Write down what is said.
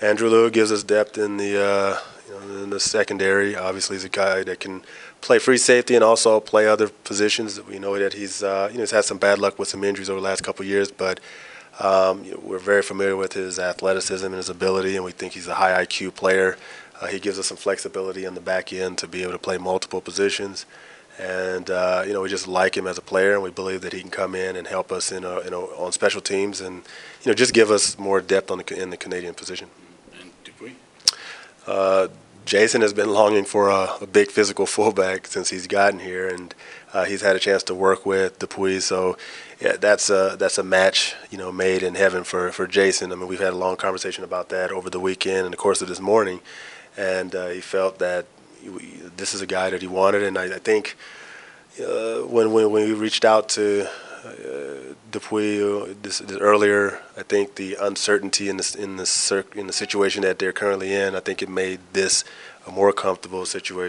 Andrew Lew gives us depth in the uh, you know, in the secondary. Obviously, he's a guy that can play free safety and also play other positions. We know that he's uh, you know he's had some bad luck with some injuries over the last couple years, but um, you know, we're very familiar with his athleticism and his ability, and we think he's a high IQ player. Uh, he gives us some flexibility on the back end to be able to play multiple positions. And uh, you know we just like him as a player, and we believe that he can come in and help us in, a, in a, on special teams, and you know just give us more depth on the, in the Canadian position. Uh, Jason has been longing for a, a, big physical fullback since he's gotten here, and uh, he's had a chance to work with Dupuis. So yeah, that's a that's a match you know made in heaven for for Jason. I mean, we've had a long conversation about that over the weekend and the course of this morning, and uh, he felt that this is a guy that he wanted, and I, I think uh, when, when when we reached out to Dupuis uh, this, this, earlier, I think the uncertainty in this in the in the situation that they're currently in, I think it made this a more comfortable situation.